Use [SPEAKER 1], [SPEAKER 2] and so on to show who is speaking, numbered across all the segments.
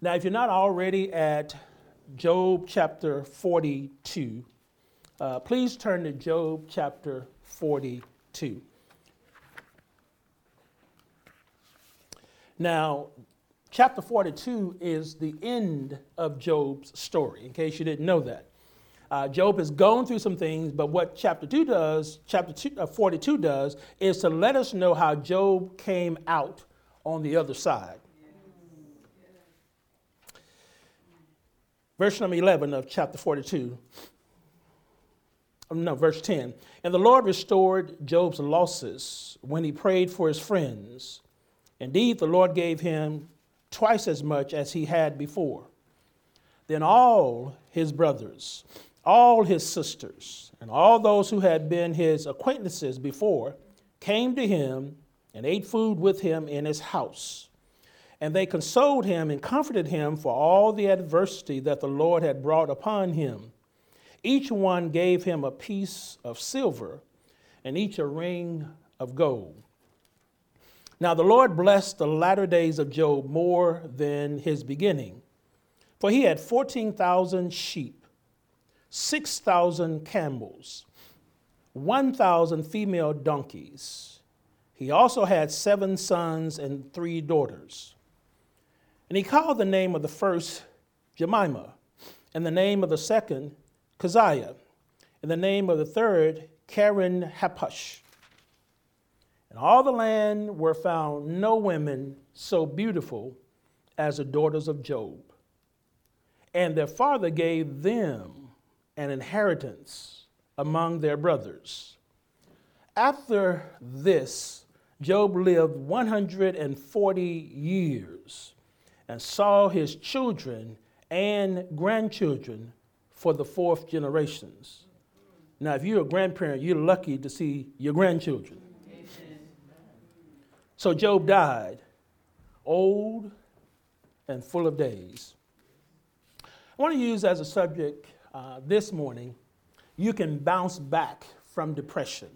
[SPEAKER 1] Now, if you're not already at Job chapter 42, uh, please turn to Job chapter 42. Now, chapter 42 is the end of Job's story, in case you didn't know that. Uh, Job has gone through some things, but what chapter 2 does, chapter two, uh, 42 does, is to let us know how Job came out on the other side. Verse number 11 of chapter 42. Um, no, verse 10. And the Lord restored Job's losses when he prayed for his friends. Indeed, the Lord gave him twice as much as he had before. Then all his brothers, all his sisters, and all those who had been his acquaintances before came to him and ate food with him in his house. And they consoled him and comforted him for all the adversity that the Lord had brought upon him. Each one gave him a piece of silver and each a ring of gold. Now the Lord blessed the latter days of Job more than his beginning, for he had 14,000 sheep, 6,000 camels, 1,000 female donkeys. He also had seven sons and three daughters. And he called the name of the first Jemima, and the name of the second Keziah, and the name of the third Keren-Happuch. And all the land were found no women so beautiful as the daughters of Job. And their father gave them an inheritance among their brothers. After this, Job lived 140 years and saw his children and grandchildren for the fourth generations. Now, if you're a grandparent, you're lucky to see your grandchildren. So Job died, old and full of days. I want to use as a subject uh, this morning you can bounce back from depression.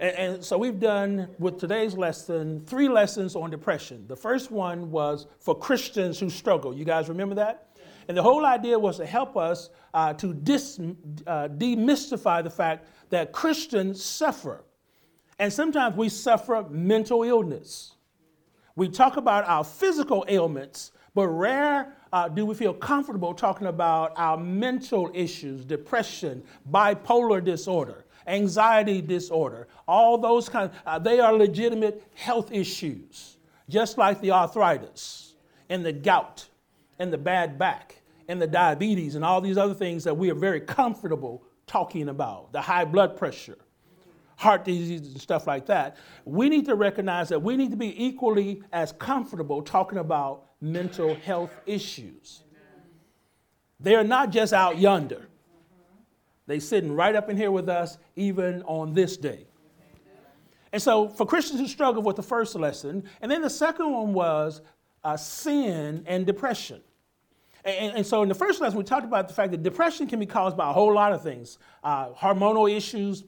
[SPEAKER 1] And, and, so we've done with today's lesson three lessons on depression. The first one was for Christians who struggle. You guys remember that? And the whole idea was to help us uh, to dis, uh, demystify the fact that Christians suffer. And sometimes we suffer mental illness. We talk about our physical ailments, but rare uh, do we feel comfortable talking about our mental issues, depression, bipolar disorder, anxiety disorder, all those kinds, uh, they are legitimate health issues, just like the arthritis and the gout and the bad back and the diabetes and all these other things that we are very comfortable talking about, the high blood pressure, heart disease, and stuff like that. We need to recognize that we need to be equally as comfortable talking about mental health issues. They are not just out yonder. They sitting right up in here with us, even on this day. And so, for Christians who struggle with the first lesson, and then the second one was uh, sin and depression. And, and, so, in the first lesson, we talked about the fact that depression can be caused by a whole lot of things uh, hormonal issues,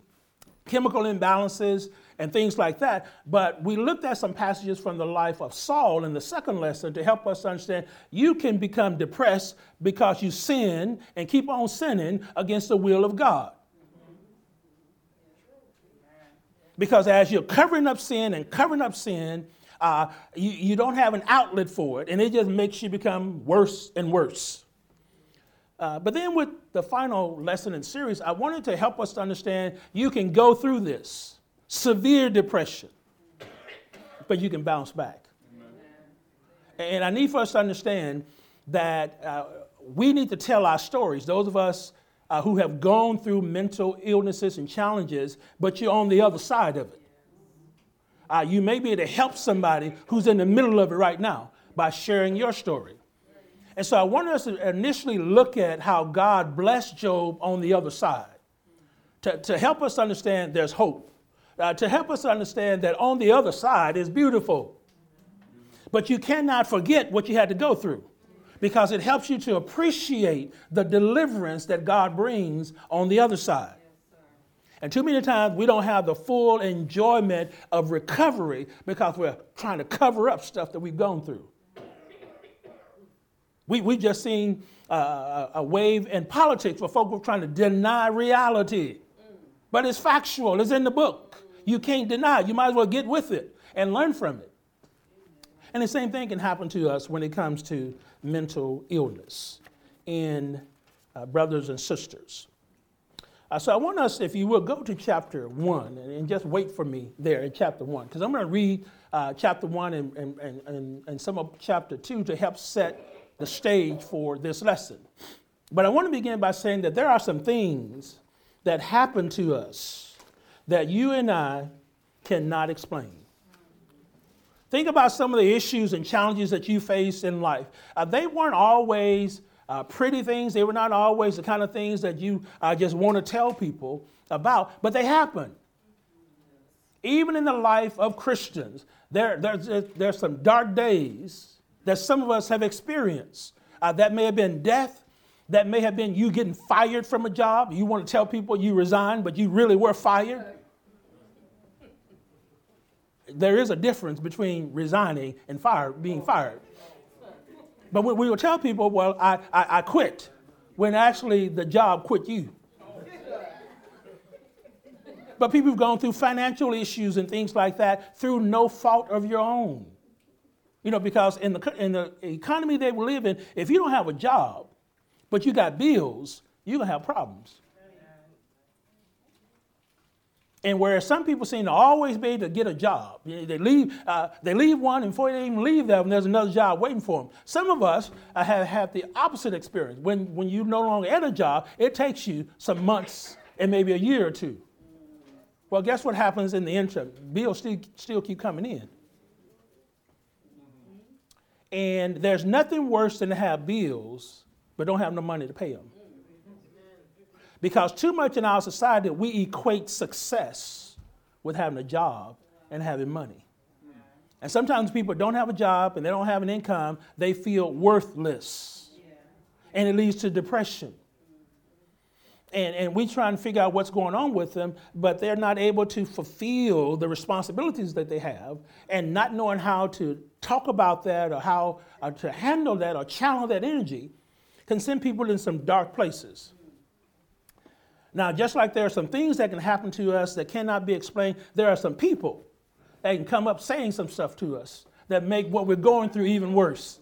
[SPEAKER 1] chemical imbalances, and things like that. But we looked at some passages from the life of Saul in the second lesson to help us understand you can become depressed because you sin and keep on sinning against the will of God. Because as you're covering up sin and covering up sin, uh, you, you don't have an outlet for it, and it just makes you become worse and worse. Uh, but then, with the final lesson in series, I wanted to help us to understand you can go through this severe depression, but you can bounce back. And I need for us to understand that uh, we need to tell our stories. Those of us uh, who have gone through mental illnesses and challenges, but you're on the other side of it. Uh, you may be able to help somebody who's in the middle of it right now by sharing your story. And so I wanted us to initially look at how God blessed Job on the other side to, to help us understand there's hope uh, to help us understand that on the other side is beautiful. But you cannot forget what you had to go through because it helps you to appreciate the deliverance that God brings on the other side. And too many times we don't have the full enjoyment of recovery because we're trying to cover up stuff that we've gone through. We, we just seen uh, a wave in politics where folk were trying to deny reality. But it's factual, it's in the book. You can't deny it. You might as well get with it and learn from it. And the same thing can happen to us when it comes to mental illness in uh, brothers and sisters. Uh, so I want us, if you will, go to chapter 1 and, and just wait for me there in chapter 1, because I'm going to read uh, chapter 1 and, and, and, and some of chapter 2 to help set the stage for this lesson. But I want to begin by saying that there are some things that happen to us that you and I cannot explain. Think about some of the issues and challenges that you face in life. Uh, they weren't always uh, pretty things. They were not always the kind of things that you uh, just want to tell people about, but they happen. Even in the life of Christians, there, there's, there's some dark days that some of us have experienced. Uh, that may have been death. That may have been you getting fired from a job. You want to tell people you resigned, but you really were fired. There is a difference between resigning and fire, being fired. But we, we will tell people, well, I, I, I quit, when actually the job quit you. But people have gone through financial issues and things like that through no fault of your own. You know, because in the, in the economy we live in, if you don't have a job, but you got bills, you're going to have problems. And whereas some people seem to always be able to get a job, they leave, uh, they leave one, and before they even leave that one, there's another job waiting for them. Some of us uh, have had the opposite experience. When, when you're no longer at a job, it takes you some months and maybe a year or two. Well, guess what happens in the interim? Bills still, still keep coming in. And there's nothing worse than to have bills but don't have no money to pay them. Because too much in our society, we equate success with having a job and having money. And sometimes people don't have a job and they don't have an income, they feel worthless. And it leads to depression. And, and we try and figure out what's going on with them, but they're not able to fulfill the responsibilities that they have, and not knowing how to talk about that or how or to handle that or channel that energy can send people in some dark places. Now, just like there are some things that can happen to us that cannot be explained, there are some people that can come up saying some stuff to us that make what we're going through even worse.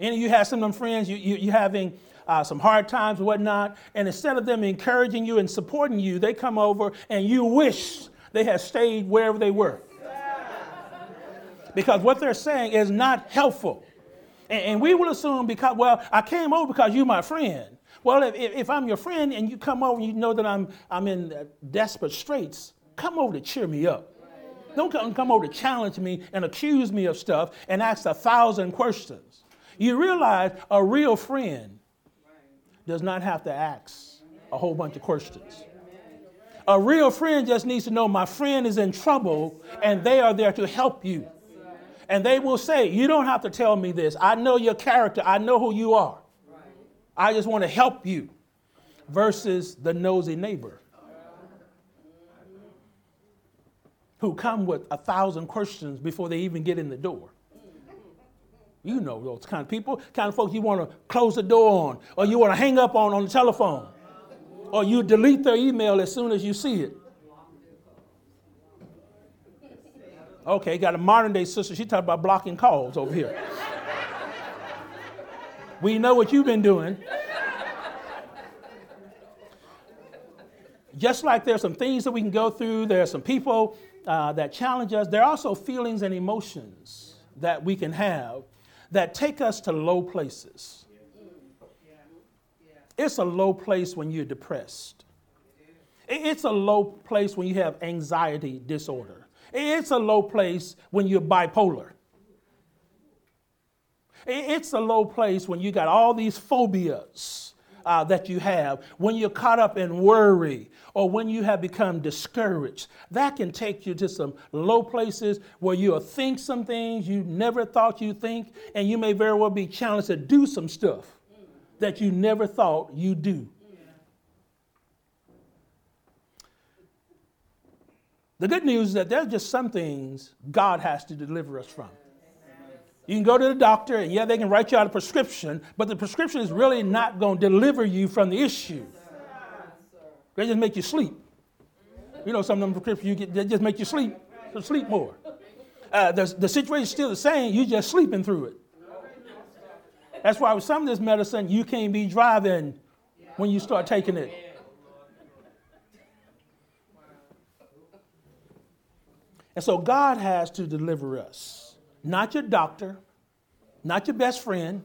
[SPEAKER 1] Any of you have some of them friends, you, you, you're having uh, some hard times whatnot, and instead of them encouraging you and supporting you, they come over and you wish they had stayed wherever they were. Because what they're saying is not helpful. And, and we will assume because, well, I came over because you're my friend. Well, if, if I'm your friend and you come over and you know that I'm, I'm in uh, desperate straits, come over to cheer me up. Don't come, come over to challenge me and accuse me of stuff and ask a thousand questions. You realize a real friend does not have to ask a whole bunch of questions. A real friend just needs to know my friend is in trouble and they are there to help you. And they will say, You don't have to tell me this. I know your character, I know who you are. I just want to help you versus the nosy neighbor who come with a thousand questions before they even get in the door. You know those kind of people, kind of folks you want to close the door on, or you want to hang up on on the telephone, or you delete their email as soon as you see it. Okay, got a modern day sister. She talked about blocking calls over here. We know what you've been doing. Just like there's some things that we can go through, there are some people uh, that challenge us, there are also feelings and emotions that we can have that take us to low places. It's a low place when you're depressed. It's a low place when you have anxiety disorder. It's a low place when you're bipolar. It's a low place when you got all these phobias uh, that you have, when you're caught up in worry, or when you have become discouraged. That can take you to some low places where you'll think some things you never thought you'd think, and you may very well be challenged to do some stuff that you never thought you'd do. The good news is that there's just some things God has to deliver us from. You can go to the doctor, and yeah, they can write you out a prescription, but the prescription is really not going to deliver you from the issue. They just make you sleep. You know, some of them prescriptions you get, they just make you sleep, so sleep more. Uh, the, the situation is still the same, you're just sleeping through it. That's why with some of this medicine, you can't be driving when you start taking it. And so God has to deliver us not your doctor, not your best friend,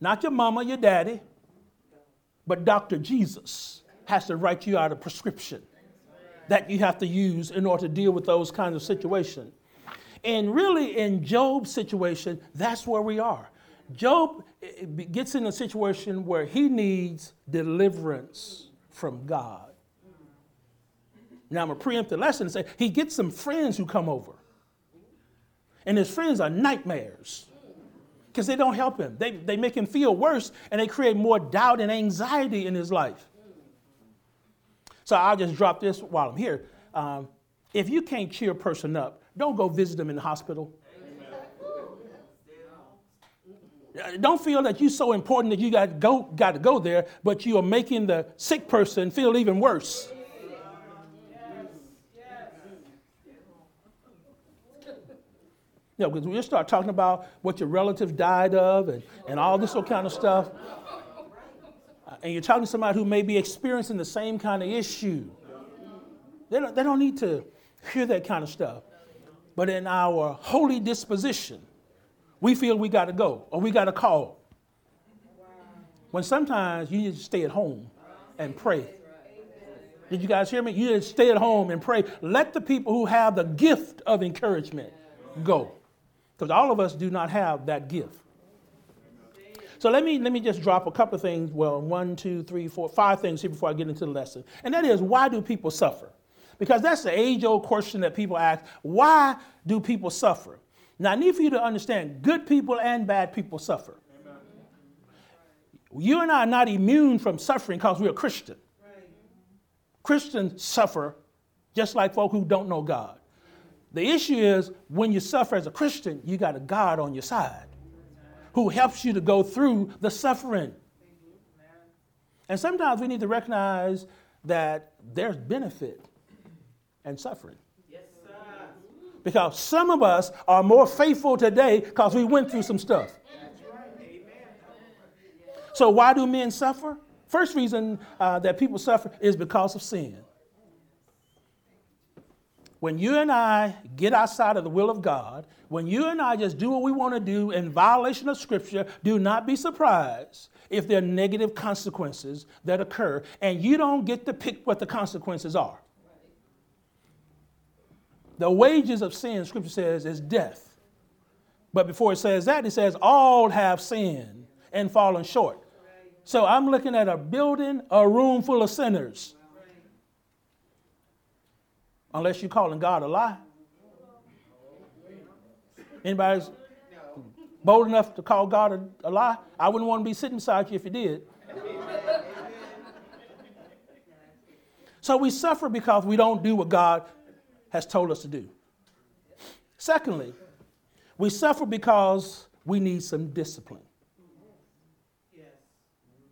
[SPEAKER 1] not your mama, your daddy, but Dr. Jesus has to write you out a prescription that you have to use in order to deal with those kinds of situations. And really, in Job's situation, that's where we are. Job eh, eh, gets in a situation where he needs deliverance from God. Now, I'm going to preempt the lesson and say he gets some friends who come over. And his friends are nightmares because they don't help him. They, they make him feel worse and they create more doubt and anxiety in his life. So I'll just drop this while I'm here. Um, if you can't cheer a person up, don't go visit them in the hospital. Don't feel that you're so important that you got to go, got to go there, but you are making the sick person feel even worse. Because when you start talking about what your relatives died of and, and all this kind of stuff, uh, and you're talking to somebody who may be experiencing the same kind of issue, they don't, they don't need to hear that kind of stuff. But in our holy disposition, we feel we got to go or we got to call. When sometimes you need to stay at home and pray. Did you guys hear me? You need to stay at home and pray. Let the people who have the gift of encouragement go. Because all of us do not have that gift. So let me, let me just drop a couple of things. Well, one, two, three, four, five things here before I get into the lesson. And that is, why do people suffer? Because that's the age old question that people ask why do people suffer? Now, I need for you to understand good people and bad people suffer. Amen. You and I are not immune from suffering because we're Christian. Right. Christians suffer just like folk who don't know God. The issue is when you suffer as a Christian, you got a God on your side who helps you to go through the suffering. And sometimes we need to recognize that there's benefit and suffering. Because some of us are more faithful today because we went through some stuff. So, why do men suffer? First reason uh, that people suffer is because of sin when you and I get outside of the will of God, when you and I just do what we want to do in violation of Scripture, do not be surprised if there are negative consequences that occur and you don't get to pick what the consequences are. The wages of sin, Scripture says, is death. But before it says that, it says, all have sinned and fallen short. So I'm looking at a building, a room full of sinners unless you're calling God a lie. Anybody's bold enough to call God a, a lie? I wouldn't want to be sitting beside you if you did. so we suffer because we don't do what God has told us to do. Secondly, we suffer because we need some discipline.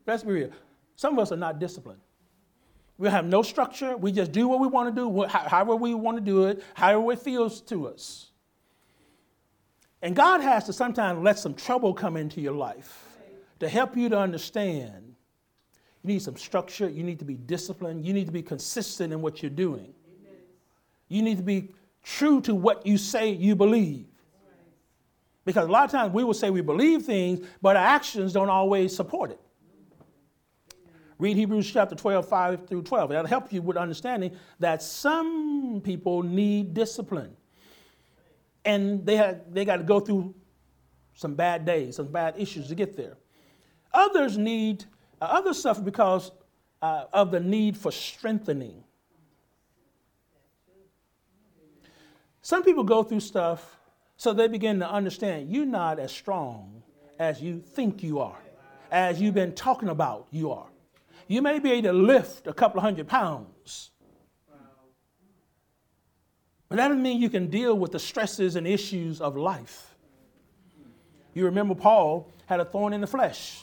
[SPEAKER 1] Let's be real. Some of us are not disciplined. We have no structure. We just do what we want to do, however we want to do it, however it feels to us. And God has to sometimes let some trouble come into your life to help you to understand. You need some structure. You need to be disciplined. You need to be consistent in what you're doing. You need to be true to what you say you believe. Because a lot of times we will say we believe things, but our actions don't always support it. Read Hebrews chapter 12, 5 through 12. That'll help you with understanding that some people need discipline. And they, had, they got to go through some bad days, some bad issues to get there. Others need, uh, others suffer because uh, of the need for strengthening. Some people go through stuff so they begin to understand you're not as strong as you think you are, as you've been talking about you are. You may be able to lift a couple of hundred pounds. But that doesn't mean you can deal with the stresses and issues of life. You remember Paul had a thorn in the flesh.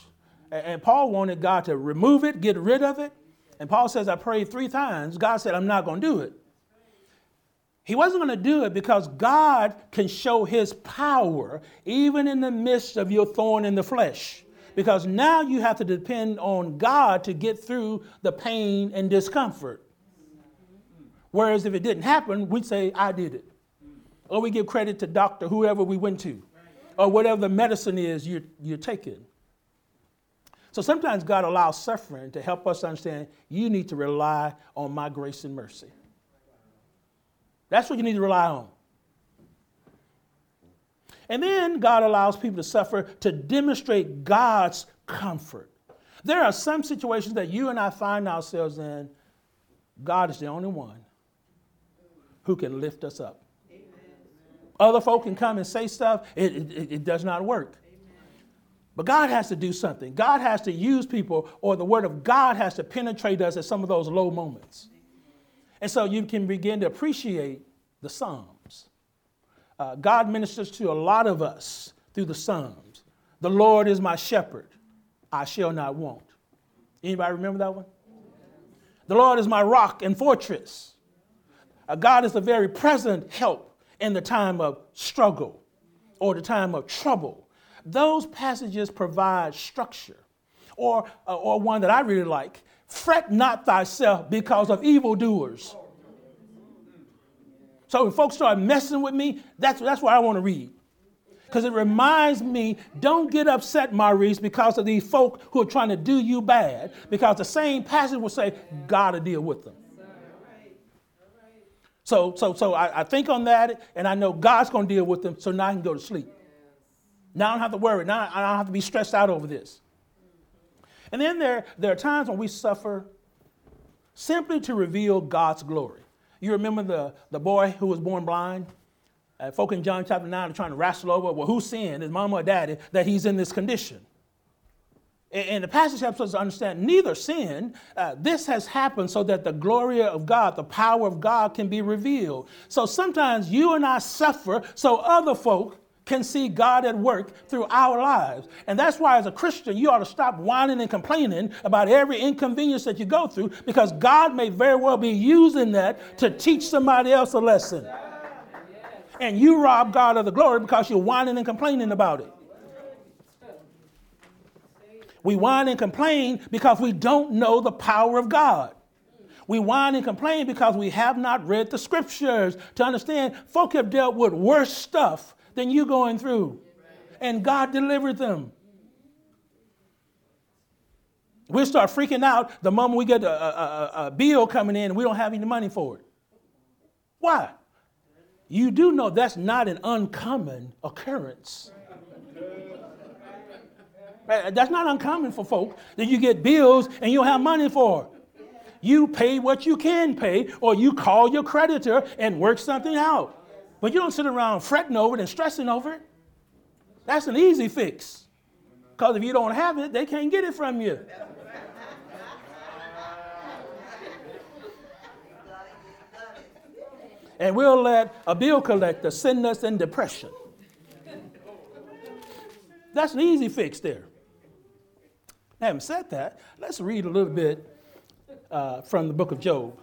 [SPEAKER 1] And Paul wanted God to remove it, get rid of it. And Paul says, I prayed three times. God said, I'm not going to do it. He wasn't going to do it because God can show his power even in the midst of your thorn in the flesh. Because now you have to depend on God to get through the pain and discomfort. Whereas if it didn't happen, we'd say, I did it. Or we give credit to doctor, whoever we went to, or whatever the medicine is you're, you're taking. So sometimes God allows suffering to help us understand you need to rely on my grace and mercy. That's what you need to rely on. And then God allows people to suffer to demonstrate God's comfort. There are some situations that you and I find ourselves in, God is the only one who can lift us up. Amen. Other folk can come and say stuff, it, it, it does not work. But God has to do something. God has to use people, or the word of God has to penetrate us at some of those low moments. And so you can begin to appreciate the Psalms. Uh, God ministers to a lot of us through the Psalms. The Lord is my shepherd, I shall not want. Anybody remember that one? The Lord is my rock and fortress. Uh, God is a very present help in the time of struggle or the time of trouble. Those passages provide structure. Or, uh, or one that I really like fret not thyself because of evildoers. So when folks start messing with me, that's, that's what I want to read. Because it reminds me, don't get upset, Maurice, because of these folk who are trying to do you bad. Because the same passage will say, God to deal with them. So, so, so I, I, think on that, and I know God's going to deal with them, so now I can go to sleep. Now I don't have to worry. Now I don't have to be stressed out over this. And then there, there are times when we suffer simply to reveal God's glory. You remember the, the boy who was born blind? Uh, folk in John chapter 9 are trying to wrestle over, well, who sinned, his mama or daddy, that he's in this condition? And the passage helps us understand neither sin. Uh, this has happened so that the glory of God, the power of God can be revealed. So sometimes you and I suffer so other folk can see God at work through our lives. And that's why, as a Christian, you ought to stop whining and complaining about every inconvenience that you go through because God may very well be using that to teach somebody else a lesson. And you rob God of the glory because you're whining and complaining about it. We whine and complain because we don't know the power of God. We whine and complain because we have not read the scriptures to understand folk have dealt with worse stuff than you going through. And God delivered them. We'll start freaking out the moment we get a, a, a, bill coming in and we don't have any money for it. Why? You do know that's not an uncommon occurrence. Uh, that's not uncommon for folk that you get bills and you don't have money for. You pay what you can pay, or you call your creditor and work something out. But you don't sit around fretting over it and stressing over it. That's an easy fix. Because if you don't have it, they can't get it from you. and we'll let a bill collector send us in depression. That's an easy fix there. Having said that, let's read a little bit uh, from the book of Job.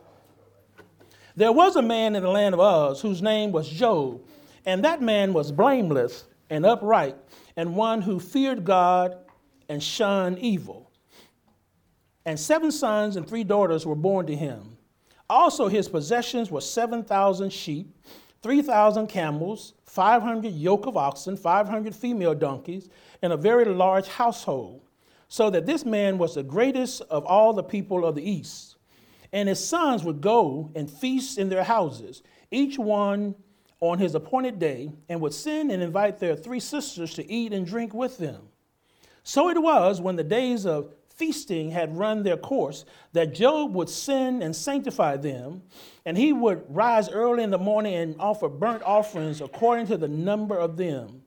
[SPEAKER 1] There was a man in the land of Uz whose name was Job, and that man was blameless and upright, and one who feared God and shunned evil. And seven sons and three daughters were born to him. Also, his possessions were 7,000 sheep, 3,000 camels, 500 yoke of oxen, 500 female donkeys, and a very large household so that this man was the greatest of all the people of the east. And his sons would go and feast in their houses, each one on his appointed day, and would send and invite their three sisters to eat and drink with them. So it was when the days of feasting had run their course that Job would send and sanctify them, and he would rise early in the morning and offer burnt offerings according to the number of them.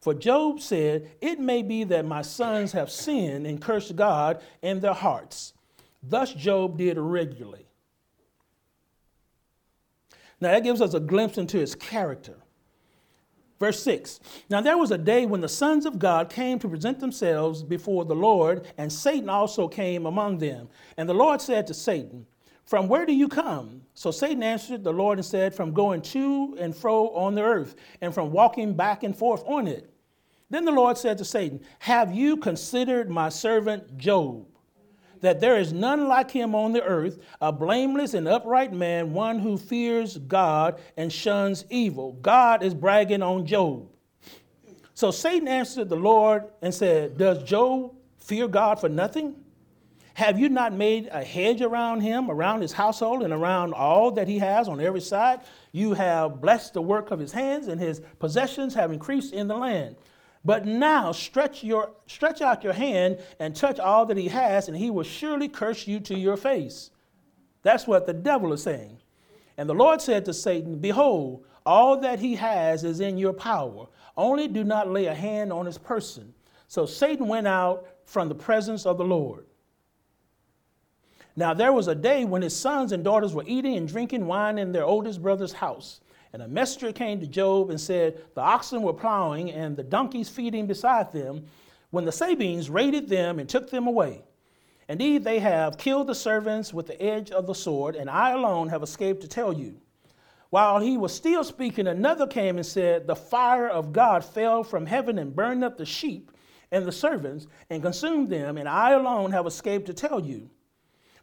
[SPEAKER 1] For Job said, It may be that my sons have sinned and cursed God in their hearts. Thus Job did regularly. Now that gives us a glimpse into his character. Verse 6 Now there was a day when the sons of God came to present themselves before the Lord, and Satan also came among them. And the Lord said to Satan, From where do you come? So Satan answered the Lord and said, From going to and fro on the earth, and from walking back and forth on it. Then the Lord said to Satan, Have you considered my servant Job? That there is none like him on the earth, a blameless and upright man, one who fears God and shuns evil. God is bragging on Job. So Satan answered the Lord and said, Does Job fear God for nothing? Have you not made a hedge around him, around his household, and around all that he has on every side? You have blessed the work of his hands, and his possessions have increased in the land. But now stretch, your, stretch out your hand and touch all that he has, and he will surely curse you to your face. That's what the devil is saying. And the Lord said to Satan, Behold, all that he has is in your power. Only do not lay a hand on his person. So Satan went out from the presence of the Lord. Now there was a day when his sons and daughters were eating and drinking wine in their oldest brother's house. And a messenger came to Job and said, The oxen were plowing and the donkeys feeding beside them when the Sabeans raided them and took them away. Indeed, they have killed the servants with the edge of the sword, and I alone have escaped to tell you. While he was still speaking, another came and said, The fire of God fell from heaven and burned up the sheep and the servants and consumed them, and I alone have escaped to tell you.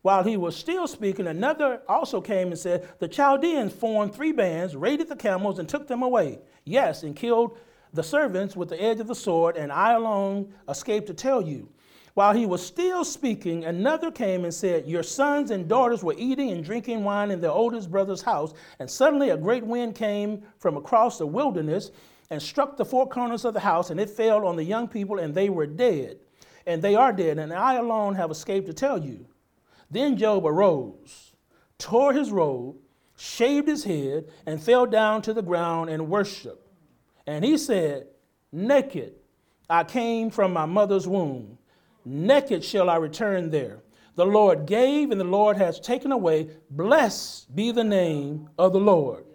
[SPEAKER 1] While he was still speaking, another also came and said, The Chaldeans formed three bands, raided the camels, and took them away. Yes, and killed the servants with the edge of the sword, and I alone escaped to tell you. While he was still speaking, another came and said, Your sons and daughters were eating and drinking wine in their oldest brother's house. And suddenly a great wind came from across the wilderness and struck the four corners of the house, and it fell on the young people, and they were dead. And they are dead, and I alone have escaped to tell you. Then Job arose, tore his robe, shaved his head, and fell down to the ground and worshiped. And he said, Naked I came from my mother's womb. Naked shall I return there. The Lord gave, and the Lord has taken away. Blessed be the name of the Lord.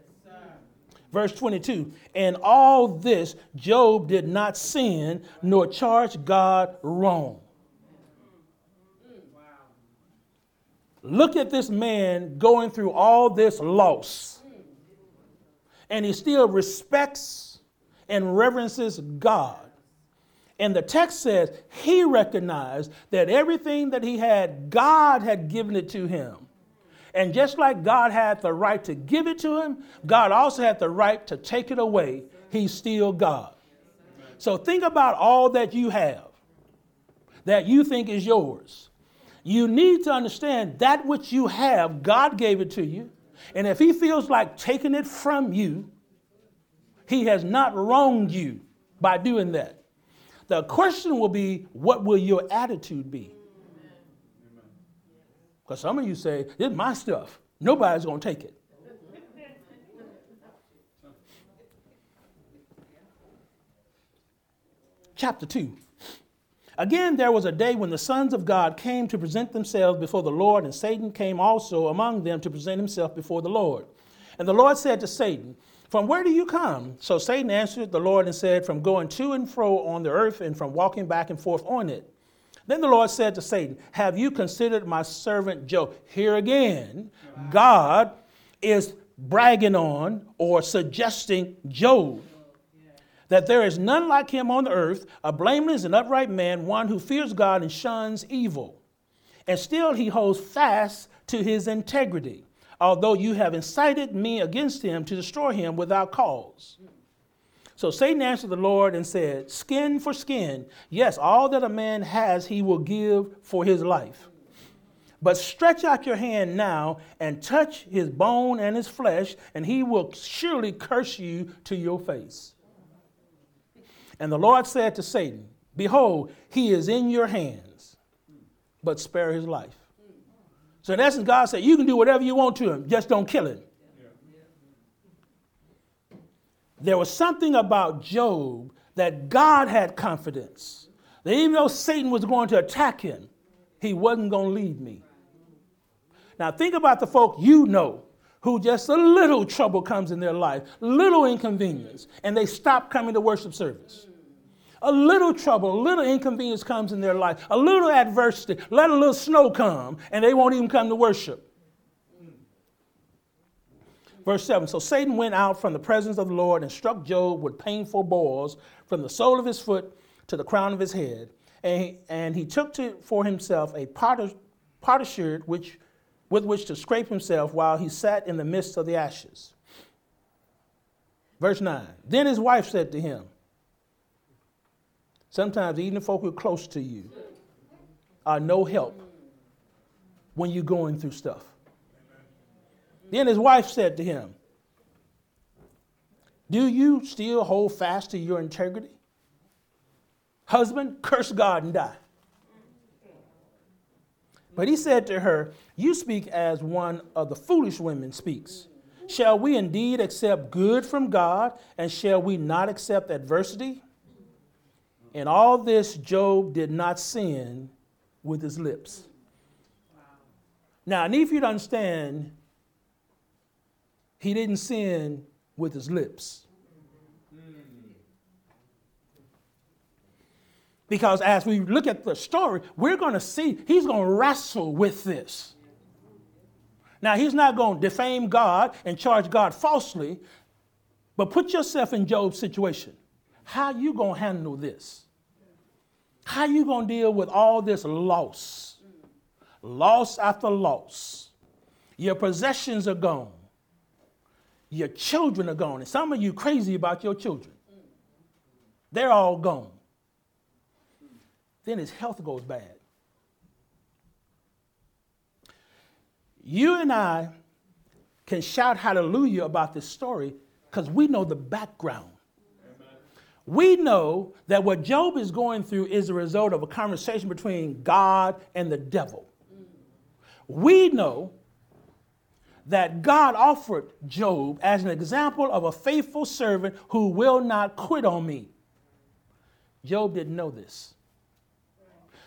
[SPEAKER 1] Verse 22 And all this Job did not sin, nor charge God wrong. Look at this man going through all this loss. And he still respects and reverences God. And the text says he recognized that everything that he had, God had given it to him. And just like God had the right to give it to him, God also had the right to take it away. He's still God. So think about all that you have that you think is yours you need to understand that which you have, God gave it to you. And if He feels like taking it from you, He has not wronged you by doing that. The question will be, what will your attitude be? Because some of you say, is my stuff. Nobody's going to take it. Chapter 2. Again, there was a day when the sons of God came to present themselves before the Lord, and Satan came also among them to present himself before the Lord. And the Lord said to Satan, From where do you come? So Satan answered the Lord and said, From going to and fro on the earth and from walking back and forth on it. Then the Lord said to Satan, Have you considered my servant Job? Here again, God is bragging on or suggesting Job that there is none like him on the earth, a blameless and upright man, one who fears God and shuns evil. And still he holds fast to his integrity, although you have incited me against him to destroy him without cause. So Satan answered the Lord and said, Skin for skin, yes, all that a man has he will give for his life. But stretch out your hand now and touch his bone and his flesh, and he will surely curse you to your face. And the Lord said to Satan, Behold, he is in your hands, but spare his life. So, in essence, God said, You can do whatever you want to him, just don't kill him. There was something about Job that God had confidence that even though Satan was going to attack him, he wasn't going to leave me. Now, think about the folk you know who just a little trouble comes in their life, little inconvenience, and they stop coming to worship service. A little trouble, a little inconvenience comes in their life, a little adversity, let a little snow come, and they won't even come to worship. Verse 7 So Satan went out from the presence of the Lord and struck Job with painful boils from the sole of his foot to the crown of his head. And he, and he took to, for himself a potter, potsherd which, with which to scrape himself while he sat in the midst of the ashes. Verse 9 Then his wife said to him, Sometimes even the folk who are close to you are no help when you're going through stuff. Then his wife said to him, Do you still hold fast to your integrity? Husband, curse God and die. But he said to her, You speak as one of the foolish women speaks. Shall we indeed accept good from God, and shall we not accept adversity? In all this, Job did not sin with his lips. Now, I need for you to understand he didn't sin with his lips. Because as we look at the story, we're going to see he's going to wrestle with this. Now, he's not going to defame God and charge God falsely, but put yourself in Job's situation. How you going to handle this? How you going to deal with all this loss? Loss after loss. Your possessions are gone. Your children are gone. And some of you crazy about your children. They're all gone. Then his health goes bad. You and I can shout hallelujah about this story because we know the background. We know that what Job is going through is a result of a conversation between God and the devil. We know that God offered Job as an example of a faithful servant who will not quit on me. Job didn't know this.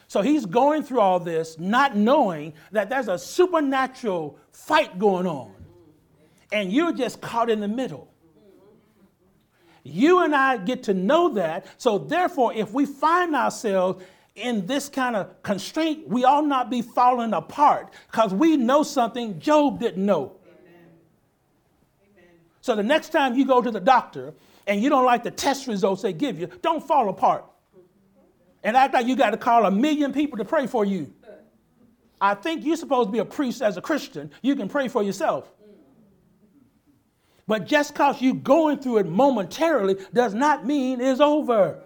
[SPEAKER 1] So he's going through all this not knowing that there's a supernatural fight going on. And you're just caught in the middle. You and I get to know that. So, therefore, if we find ourselves in this kind of constraint, we ought not be falling apart because we know something Job didn't know. Amen. So the next time you go to the doctor and you don't like the test results they give you, don't fall apart and act like you got to call a million people to pray for you. I think you're supposed to be a priest as a Christian. You can pray for yourself. But just because you're going through it momentarily does not mean it's over.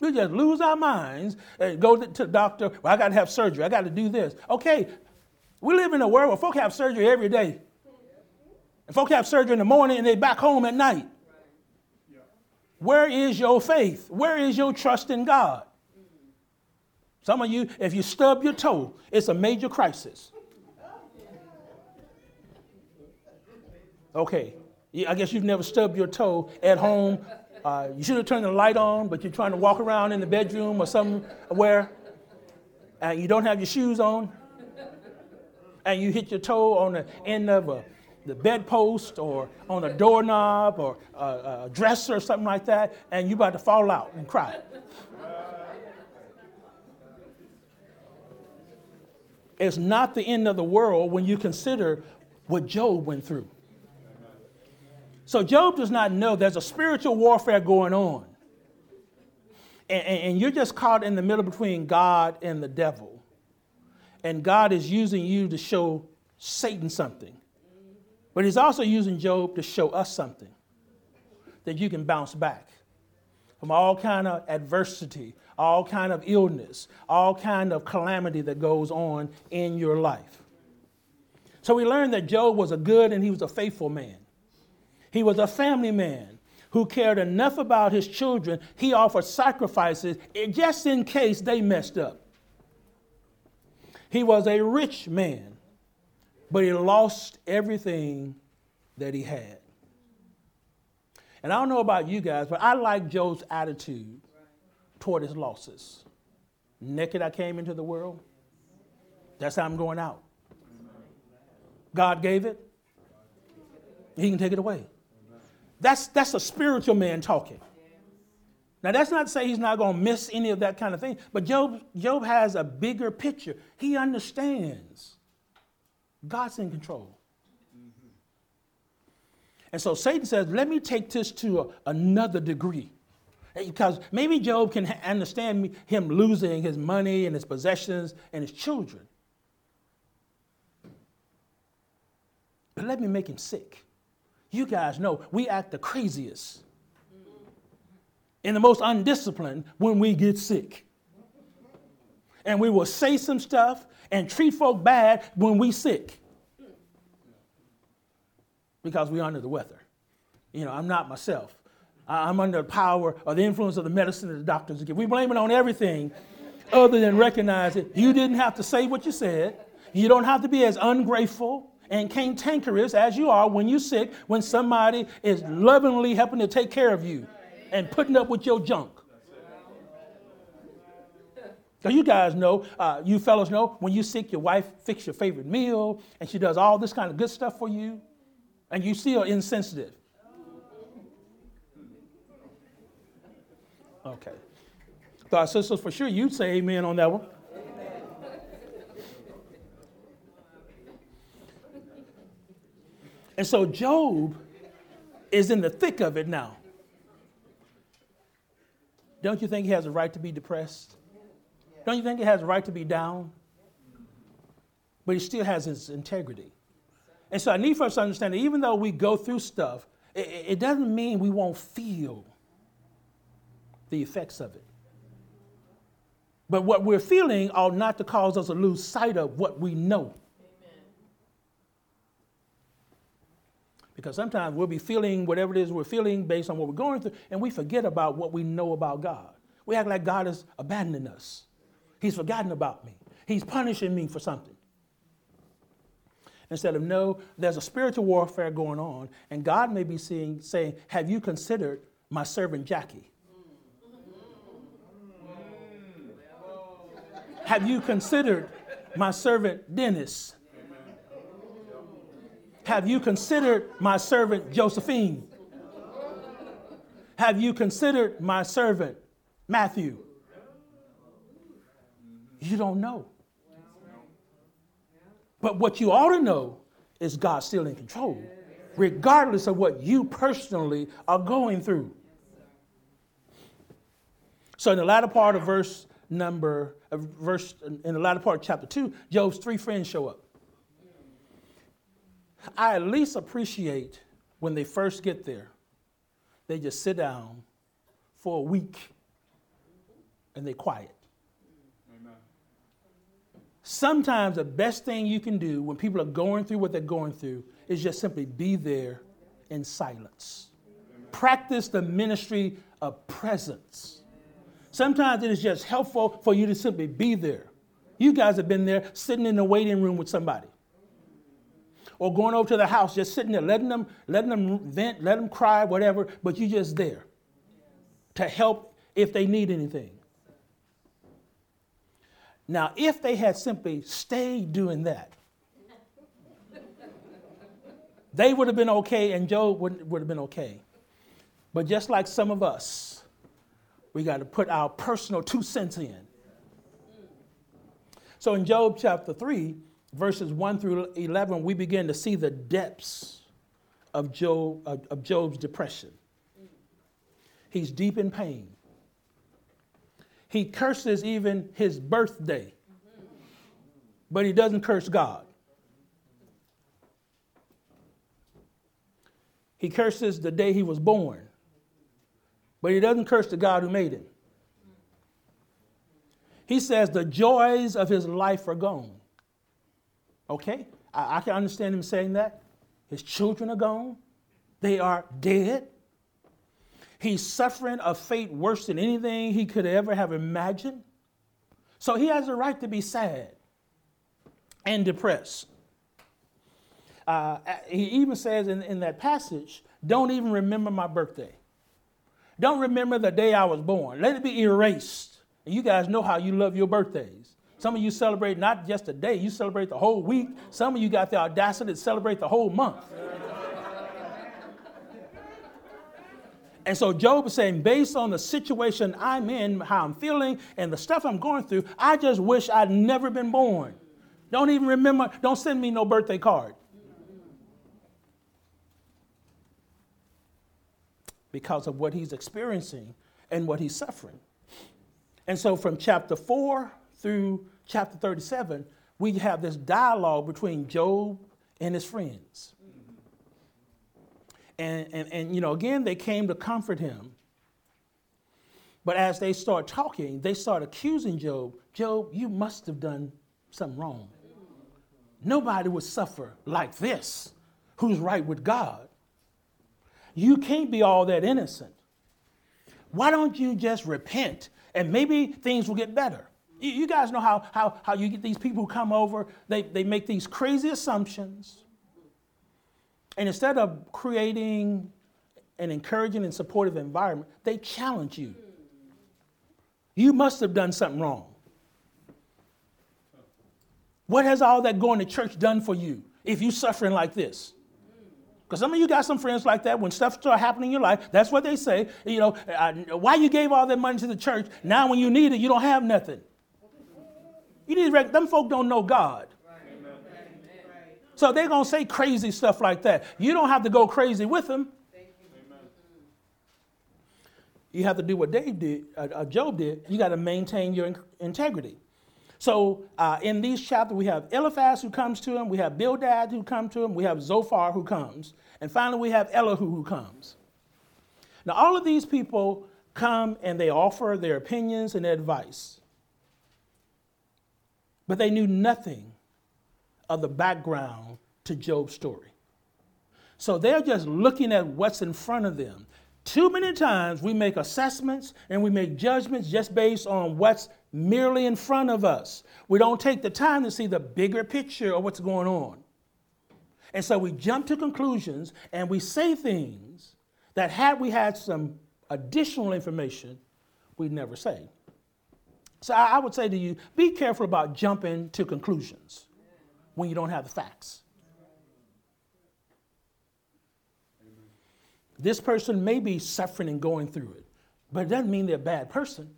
[SPEAKER 1] We just lose our minds and go to the doctor. Well, I got to have surgery. I got to do this. Okay, we live in a world where folk have surgery every day. And folk have surgery in the morning and they back home at night. Where is your faith? Where is your trust in God? Some of you, if you stub your toe, it's a major crisis. Okay, I guess you've never stubbed your toe at home uh, you should have turned the light on, but you're trying to walk around in the bedroom or somewhere, and you don't have your shoes on, and you hit your toe on the end of a, the bedpost or on a doorknob or a, a dresser or something like that, and you're about to fall out and cry. It's not the end of the world when you consider what Job went through. So Job does not know there's a spiritual warfare going on. And, and, you're just caught in the middle between God and the devil. And God is using you to show Satan something. But he's also using Job to show us something that you can bounce back from all kind of adversity, all kind of illness, all kind of calamity that goes on in your life. So we learned that Job was a good and he was a faithful man. He was a family man who cared enough about his children, he offered sacrifices just in case they messed up. He was a rich man, but he lost everything that he had. And I don't know about you guys, but I like Job's attitude toward his losses. Naked I came into the world. That's how I'm going out. God gave it, he can take it away. That's, that's a spiritual man talking. Now, that's not to say he's not going to miss any of that kind of thing, but Job, Job has a bigger picture. He understands God's in control. And so Satan says, let me take this to a, another degree. Because maybe Job can understand me, him losing his money and his possessions and his children. But let me make him sick. You guys know we act the craziest and the most undisciplined when we get sick. And we will say some stuff and treat folk bad when we sick. Because we're under the weather. You know, I'm not myself. I'm under the power or the influence of the medicine that the doctors give. We blame it on everything other than recognize it. You didn't have to say what you said. You don't have to be as ungrateful and cantankerous as you are when you're sick, when somebody is lovingly helping to take care of you and putting up with your junk. So you guys know, uh, you fellows know, when you're sick, your wife fixes your favorite meal and she does all this kind of good stuff for you, and you still insensitive. Okay. Thought sisters, for sure you'd say amen on that one. And so Job is in the thick of it now. Don't you think he has a right to be depressed? Don't you think he has a right to be down? But he still has his integrity. And so I need for us to understand that even though we go through stuff, it, it doesn't mean we won't feel the effects of it. But what we're feeling ought not to cause us to lose sight of what we know. Because sometimes we'll be feeling whatever it is we're feeling based on what we're going through, and we forget about what we know about God. We act like God is abandoning us. He's forgotten about me. He's punishing me for something. Instead of, no, there's a spiritual warfare going on, and God may be seeing, saying, Have you considered my servant Jackie? Have you considered my servant Dennis? Have you considered my servant Josephine? Have you considered my servant Matthew? You don't know. But what you ought to know is God's still in control, regardless of what you personally are going through. So, in the latter part of verse number, verse in the latter part of chapter two, Job's three friends show up. I at least appreciate when they first get there, they just sit down for a week and they quiet. Sometimes the best thing you can do when people are going through what they're going through is just simply be there in silence. Practice the ministry of presence. Sometimes it is just helpful for you to simply be there. You guys have been there sitting in the waiting room with somebody or going over to the house, just sitting there, letting them, letting them vent, let them cry, whatever, but you're just there to help if they need anything. Now, if they had simply stayed doing that, they would have been okay and Job would, would have been okay. But just like some of us, we got to put our personal two cents in. So in Job chapter 3, verses 1 through 11, we begin to see the depths of, Job, of Job's depression. He's deep in pain. He curses even his birthday, but he doesn't curse God. He curses the day he was born, but he doesn't curse the God who made him. He says the joys of his life are gone. Okay, I, I can understand him saying that. His children are gone, they are dead. He's suffering a fate worse than anything he could ever have imagined. So he has a right to be sad and depressed. Uh, he even says in, in that passage, don't even remember my birthday. Don't remember the day I was born. Let it be erased. And you guys know how you love your birthdays. Some of you celebrate not just a day, you celebrate the whole week. Some of you got the audacity to celebrate the whole month. And so Job is saying, based on the situation I'm in, how I'm feeling, and the stuff I'm going through, I just wish I'd never been born. Don't even remember, don't send me no birthday card. Because of what he's experiencing and what he's suffering. And so from chapter 4 through chapter 37, we have this dialogue between Job and his friends. And, and, and, you know, again, they came to comfort him. But as they start talking, they start accusing Job Job, you must have done something wrong. Nobody would suffer like this who's right with God. You can't be all that innocent. Why don't you just repent and maybe things will get better? You, guys know how, how, how you get these people who come over, they, they make these crazy assumptions and instead of creating an encouraging and supportive environment, they challenge you. You must have done something wrong. What has all that going to church done for you if you're suffering like this? Because some of you got some friends like that. When stuff starts happening in your life, that's what they say. You know, why you gave all that money to the church? Now, when you need it, you don't have nothing. You need to, them folk don't know God. So they're going to say crazy stuff like that. You don't have to go crazy with them. You have to do what Dave did, uh, uh Job did. You got to maintain your in- integrity. So uh, in these chapters, we have Eliphaz who comes to him, we have Bildad who comes to him, we have Zophar who comes, and finally we have Elihu who comes. Now, all of these people come and they offer their opinions and their advice, but they knew nothing of the background to Job's story. So they're just looking at what's in front of them. Too many times we make assessments and we make judgments just based on what's merely in front of us. We don't take the time to see the bigger picture of what's going on. And so we jump to conclusions and we say things that, had we had some additional information, we'd never say. So I would say to you be careful about jumping to conclusions when you don't have the facts. This person may be suffering and going through it, but it doesn't mean they're a bad person.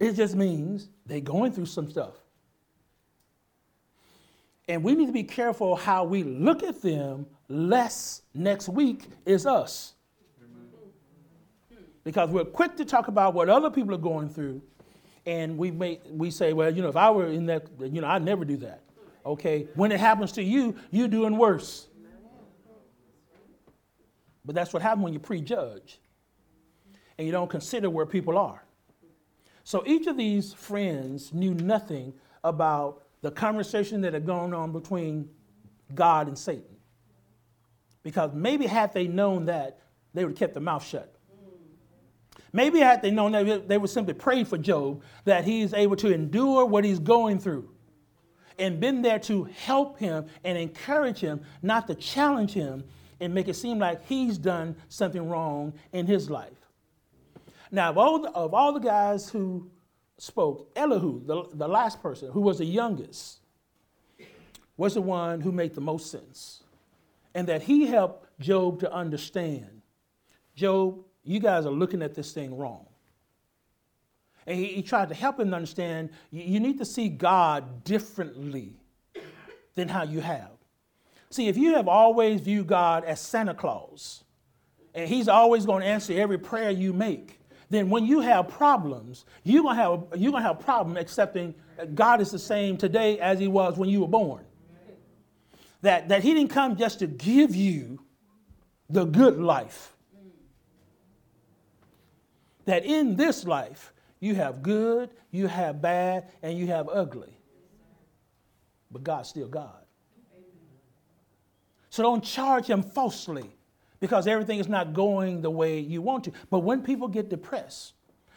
[SPEAKER 1] It just means they're going through some stuff. And we need to be careful how we look at them, less next week is us. Because we're quick to talk about what other people are going through, and we, may, we say, well, you know, if I were in that, you know, I'd never do that. Okay? When it happens to you, you're doing worse. But that's what happens when you prejudge and you don't consider where people are. So each of these friends knew nothing about the conversation that had gone on between God and Satan. Because maybe had they known that, they would have kept their mouth shut. Maybe had they known that, they would simply pray for Job that he's able to endure what he's going through and been there to help him and encourage him, not to challenge him and make it seem like he's done something wrong in his life. Now, of all the, of all the guys who spoke, Elihu, the, the last person, who was the youngest, was the one who made the most sense. And that he helped Job to understand Job, you guys are looking at this thing wrong. And he, he tried to help him understand you, you need to see God differently than how you have. See, if you have always viewed God as Santa Claus, and He's always going to answer every prayer you make, then when you have problems, you're going to have, you're going to have a problem accepting that God is the same today as He was when you were born. That, that He didn't come just to give you the good life. That in this life, you have good, you have bad, and you have ugly. But God's still God. So don't charge him falsely because everything is not going the way you want to. But when people get depressed,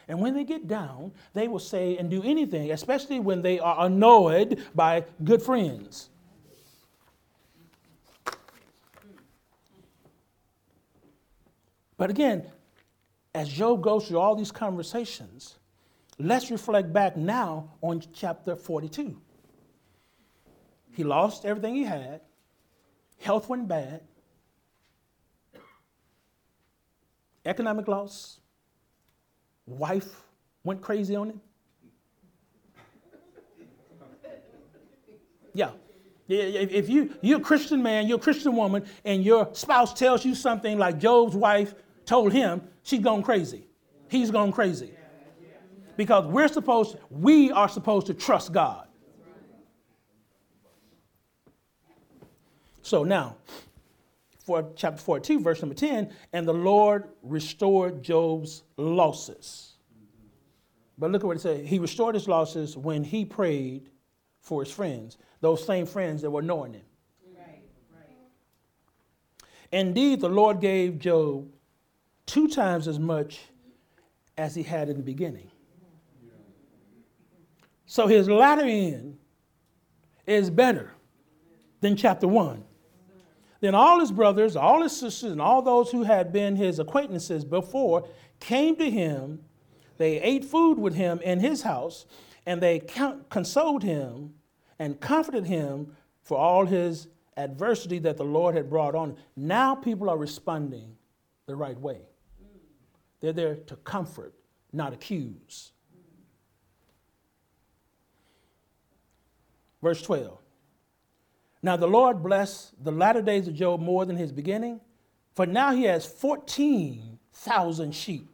[SPEAKER 1] and when they get down, they will say and do anything, especially when they are annoyed by good friends. But again, as Job goes through all these conversations, let's reflect back now on chapter 42. He lost everything he had, health went bad, economic loss, wife went crazy on him. Yeah. If you, you're a Christian man, you're a Christian woman, and your spouse tells you something like Job's wife told him, she's gone crazy. He's gone crazy. Because we're supposed, we are supposed to trust God. So now, for chapter 42, verse number 10, and the Lord restored Job's losses. But look at what it says. He restored his losses when he prayed for his friends, those same friends that were knowing him. Indeed, the Lord gave Job two times as much as he had in the beginning. So his latter end is better than chapter 1. Then all his brothers, all his sisters, and all those who had been his acquaintances before came to him. They ate food with him in his house, and they consoled him and comforted him for all his adversity that the Lord had brought on. Now people are responding the right way. They're there to comfort, not accuse. Verse 12. Now the Lord blessed the latter days of Job more than his beginning, for now he has 14,000 sheep.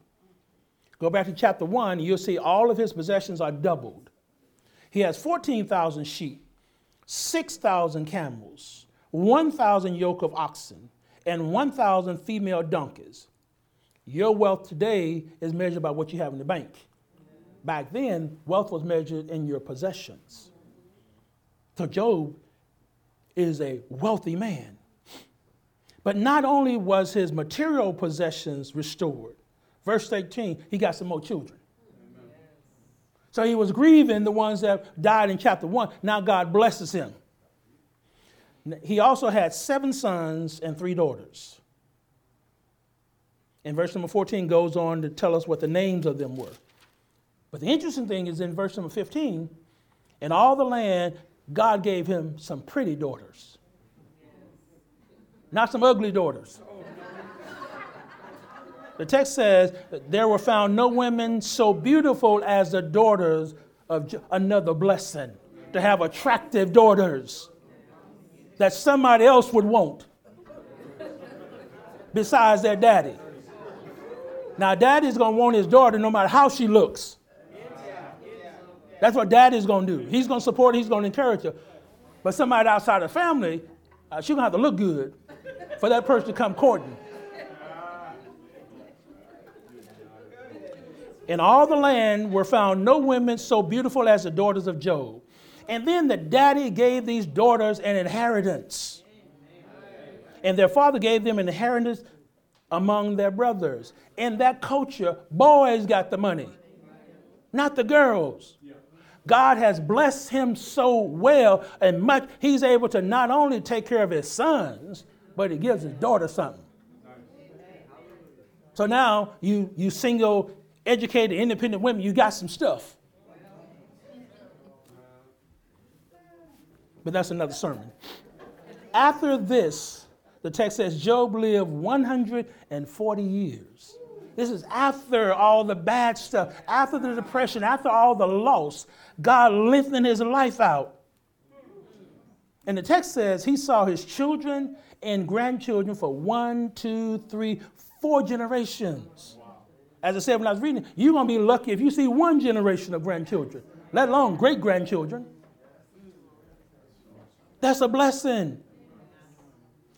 [SPEAKER 1] Go back to chapter 1, you'll see all of his possessions are doubled. He has 14,000 sheep, 6,000 camels, 1,000 yoke of oxen, and 1,000 female donkeys. Your wealth today is measured by what you have in the bank. Back then, wealth was measured in your possessions. So Job is a wealthy man. But not only was his material possessions restored, verse 18, he got some more children. So he was grieving the ones that died in chapter 1. Now God blesses him. He also had seven sons and three daughters. And verse number 14 goes on to tell us what the names of them were. But the interesting thing is in verse number 15, in all the land, God gave him some pretty daughters, not some ugly daughters. The text says, There were found no women so beautiful as the daughters of another blessing, to have attractive daughters that somebody else would want besides their daddy. Now, daddy's gonna want his daughter no matter how she looks. That's what daddy's gonna do. He's gonna support her, he's gonna encourage her. But somebody outside the family, uh, she's gonna have to look good for that person to come courting. In all the land were found no women so beautiful as the daughters of Job. And then the daddy gave these daughters an inheritance. And their father gave them an inheritance among their brothers. In that culture, boys got the money, not the girls. God has blessed him so well and much, he's able to not only take care of his sons, but he gives his daughter something. So now you, you single educated, independent women, you got some stuff. But that's another sermon. After this, the text says Job lived 140 years. This is after all the bad stuff, after the depression, after all the loss, God lifting his life out. And the text says he saw his children and grandchildren for one, two, three, four generations. As I said when I was reading, you're going to be lucky if you see one generation of grandchildren, let alone great grandchildren. That's a blessing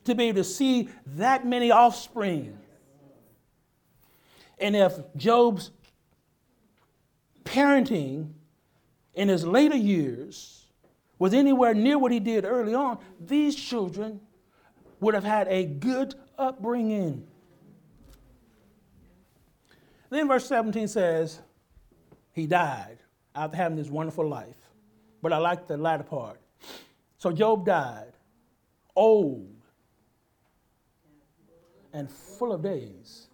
[SPEAKER 1] to be able to see that many offspring. And if Job's parenting in his later years was anywhere near what he did early on, these children would have had a good upbringing. Then verse 17 says, He died after having this wonderful life. But I like the latter part. So Job died, old and full of days.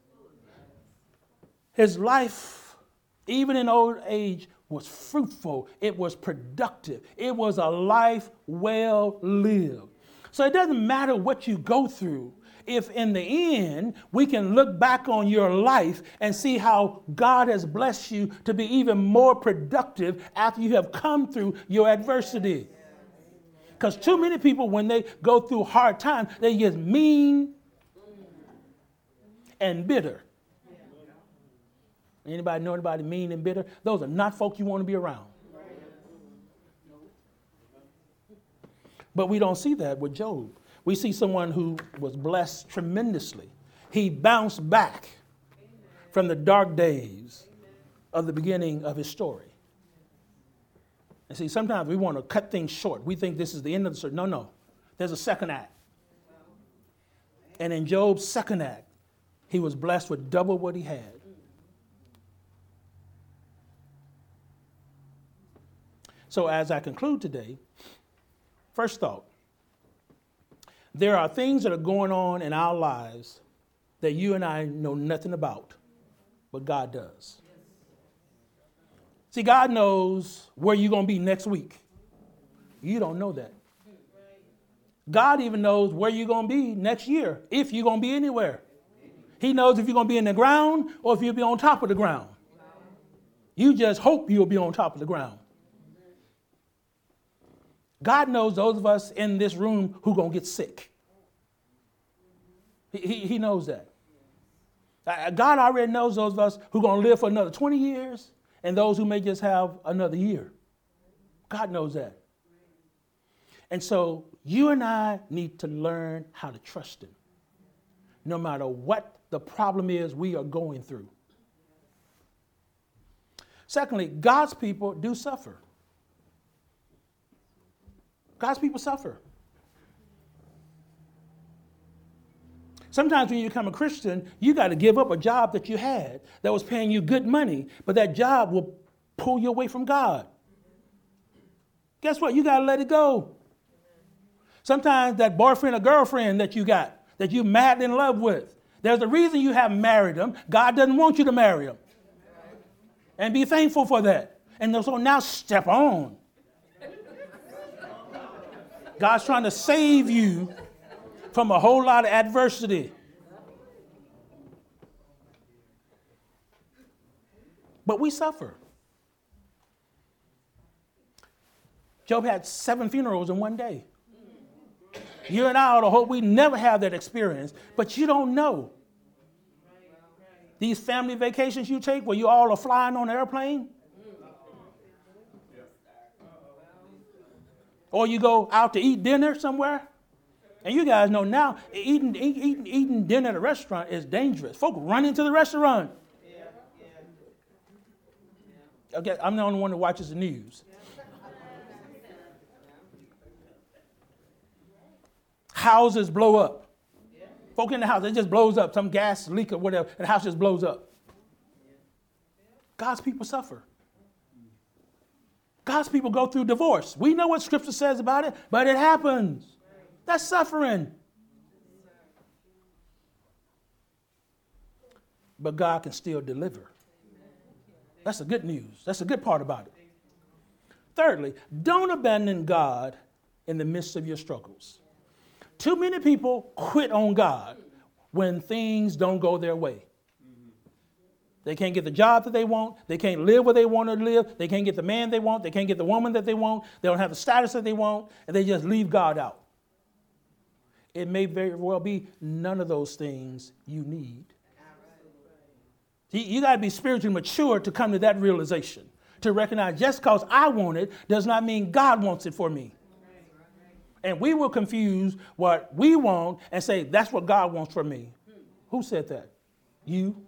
[SPEAKER 1] His life even in old age, was fruitful, it was productive, it was a life well lived. So it doesn't matter what you go through, if in the end we can look back on your life and see how God has blessed you to be even more productive after you have come through your adversity. Because too many people, when they go through hard times, they get mean and bitter. Anybody know anybody mean and bitter? Those are not folk you want to be around. But we don't see that with Job. We see someone who was blessed tremendously. He bounced back from the dark days of the beginning of his story. And see, sometimes we want to cut things short. We think this is the end of the story. No, no. There's a second act. And in Job's second act, he was blessed with double what he had. So, as I conclude today, first thought there are things that are going on in our lives that you and I know nothing about, but God does. See, God knows where you're going to be next week. You don't know that. God even knows where you're going to be next year, if you're going to be anywhere. He knows if you're going to be in the ground or if you'll be on top of the ground. You just hope you'll be on top of the ground. God knows those of us in this room who going to get sick. He, he, knows that. Uh, God already knows those of us who to live for another 20 years and those who may just have another year. God knows that. And so you and I need to learn how to trust Him, no matter what the problem is we are going through. Secondly, God's people do suffer. God's people suffer. Sometimes when you become a Christian, you got to give up a job that you had that was paying you good money, but that job will pull you away from God. Guess what? You got to let it go. Sometimes that boyfriend or girlfriend that you got, that you're madly in love with, there's a reason you haven't married them. God doesn't want you to marry them. And be thankful for that. And so now step on. God's trying to save you from a whole lot of adversity. But we suffer. Job had seven funerals in one day. You and I ought to hope we never have that experience, but you don't know. These family vacations you take where you all are flying on an airplane, or you go out to eat dinner somewhere. And you guys know now, eating, eating, eating dinner at a restaurant is dangerous. Folk run into the restaurant. Okay, I'm the only one that watches the news. Houses blow up. Folk in the house, it just blows up. Some gas leak or whatever, the house just blows up. God's people suffer. God's people go through divorce. We know what scripture says about it, but it happens. That's suffering. But God can still deliver. That's the good news. That's the good part about it. Thirdly, don't abandon God in the midst of your struggles. Too many people quit on God when things don't go their way. They can't get the job that they want. They can't live where they want to live. They can't get the man they want. They can't get the woman that they want. They don't have the status that they want. And they just leave God out. It may very well be none of those things you need. You got to be spiritually mature to come to that realization. To recognize just because I want it does not mean God wants it for me. And we will confuse what we want and say, that's what God wants for me. Who said that? You.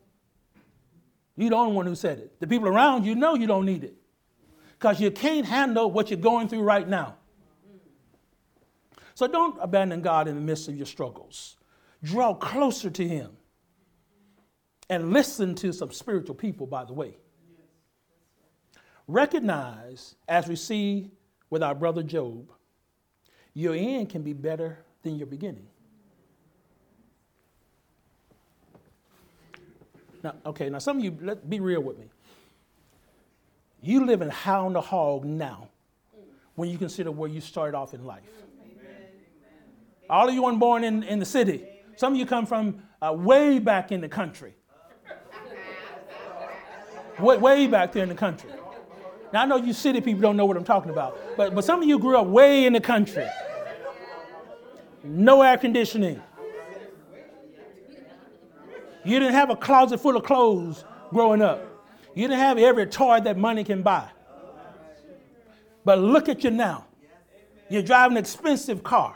[SPEAKER 1] You're the only one who said it. The people around you know you don't need it because you can't handle what you're going through right now. So don't abandon God in the midst of your struggles. Draw closer to Him and listen to some spiritual people, by the way. Recognize, as we see with our brother Job, your end can be better than your beginning. Now, okay, now some of you, let be real with me. You live in hound the hog now when you consider where you started off in life. All of you weren't born in, in the city. Some of you come from uh, way back in the country. way, way back there in the country. Now, I know you city people don't know what I'm talking about, but, but some of you grew up way in the country. No air conditioning. You didn't have a closet full of clothes growing up. You didn't have every toy that money can buy. But look at you now. You're driving an expensive car.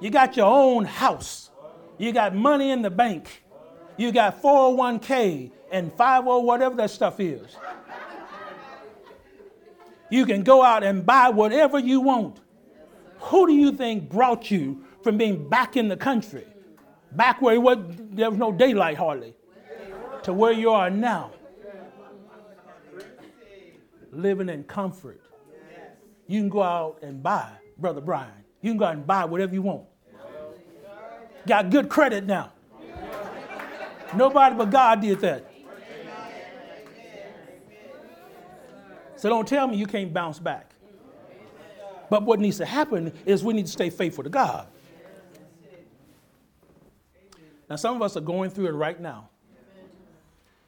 [SPEAKER 1] You got your own house. You got money in the bank. You got 401k and 50 whatever that stuff is. You can go out and buy whatever you want. Who do you think brought you from being back in the country, back where was, there was no daylight hardly, to where you are now? Living in comfort. You can go out and buy, Brother Brian. You can go out and buy whatever you want. Got good credit now. Nobody but God did that. So don't tell me you can't bounce back. But what needs to happen is we need to stay faithful to God. Now, some of us are going through it right now.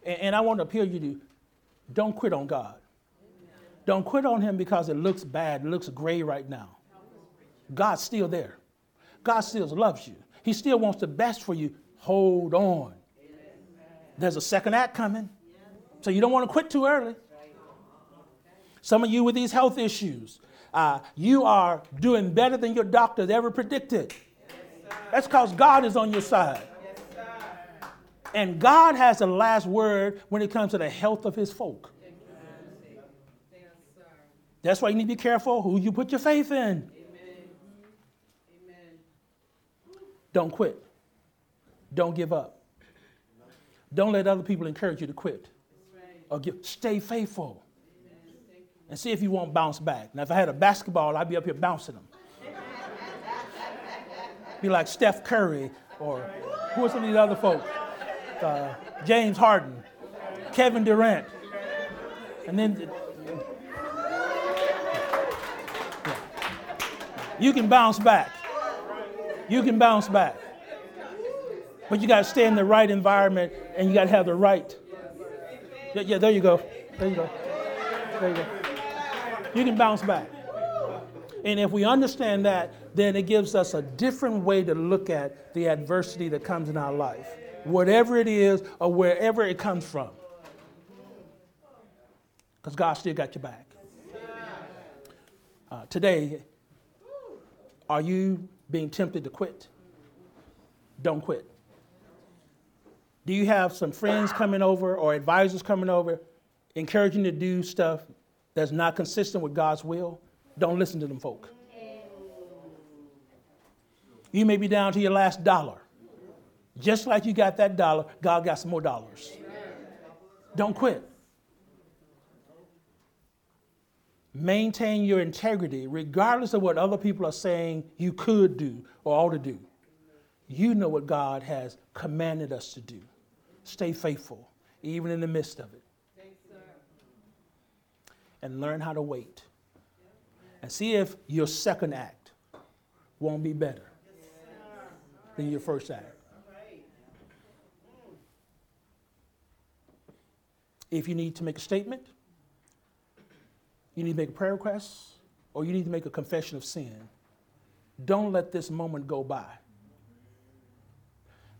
[SPEAKER 1] And, and I want to appeal you to don't quit on God. Don't quit on Him because it looks bad, it looks gray right now. God's still there. God still loves you. He still wants the best for you. Hold on. There's a second act coming. So you don't want to quit too early. Some of you with these health issues, uh, you are doing better than your doctors ever predicted. That's because God is on your side. And God has the last word when it comes to the health of his folk. That's why you need to be careful who you put your faith in. Don't quit. Don't give up. Don't let other people encourage you to quit. Or give, stay faithful. And see if you won't bounce back. Now, if I had a basketball, I'd be up here bouncing them. be like Steph Curry or who are some of these other folks? Uh, James Harden, Kevin Durant. And then you can bounce back you can bounce back. But you got to stay in the right environment and you got to have the right. Yeah, yeah, there you go. There you go. There you go. You can bounce back. And if we understand that, then it gives us a different way to look at the adversity that comes in our life, whatever it is or wherever it comes from. Because God still got your back. Uh, today, are you being tempted to quit, don't quit. Do you have some friends coming over or advisors coming over encouraging you to do stuff that's not consistent with God's will? Don't listen to them folk. You may be down to your last dollar. Just like you got that dollar, God got some more dollars. Don't quit. Maintain your integrity regardless of what other people are saying you could do or ought to do. You know what God has commanded us to do. Stay faithful, even in the midst of it. and learn how to wait. And see if your second act won't be better than your first act. If you need to make a statement, you need to make a prayer request, or you need to make a confession of sin. Don't let this moment go by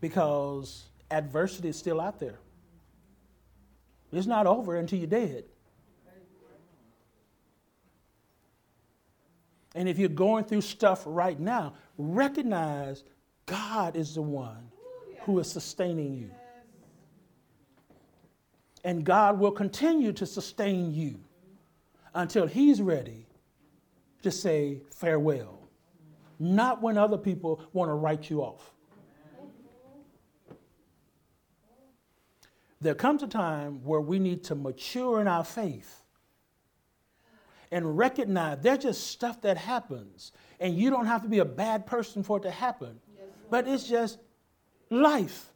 [SPEAKER 1] because adversity is still out there. It's not over until you're dead. And if you're going through stuff right now, recognize God is the one who is sustaining you. And God will continue to sustain you until he's ready to say farewell, not when other people want to write you off. There comes a time where we need to mature in our faith and recognize there's just stuff that happens, and you don't have to be a bad person for it to happen, but it's just life.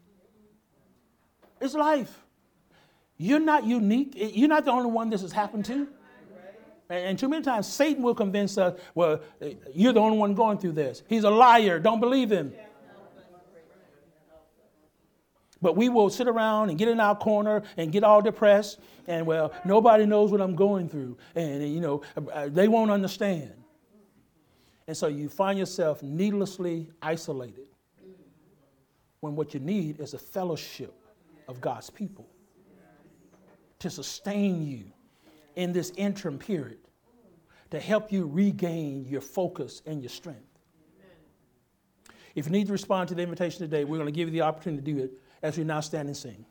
[SPEAKER 1] It's life. You're not unique. You're not the only one this has happened to. And, too many times Satan will convince us, well, you're the only one going through this. He's a liar. Don't believe him. But we will sit around and get in our corner and get all depressed and, well, nobody knows what I'm going through. And, you know, uh, they won't understand. And so you find yourself needlessly isolated when what you need is a fellowship of God's people to sustain you in this interim period, to help you regain your focus and your strength. If you need to respond to the invitation today, we're going to give you the opportunity to do it as we now stand and sing.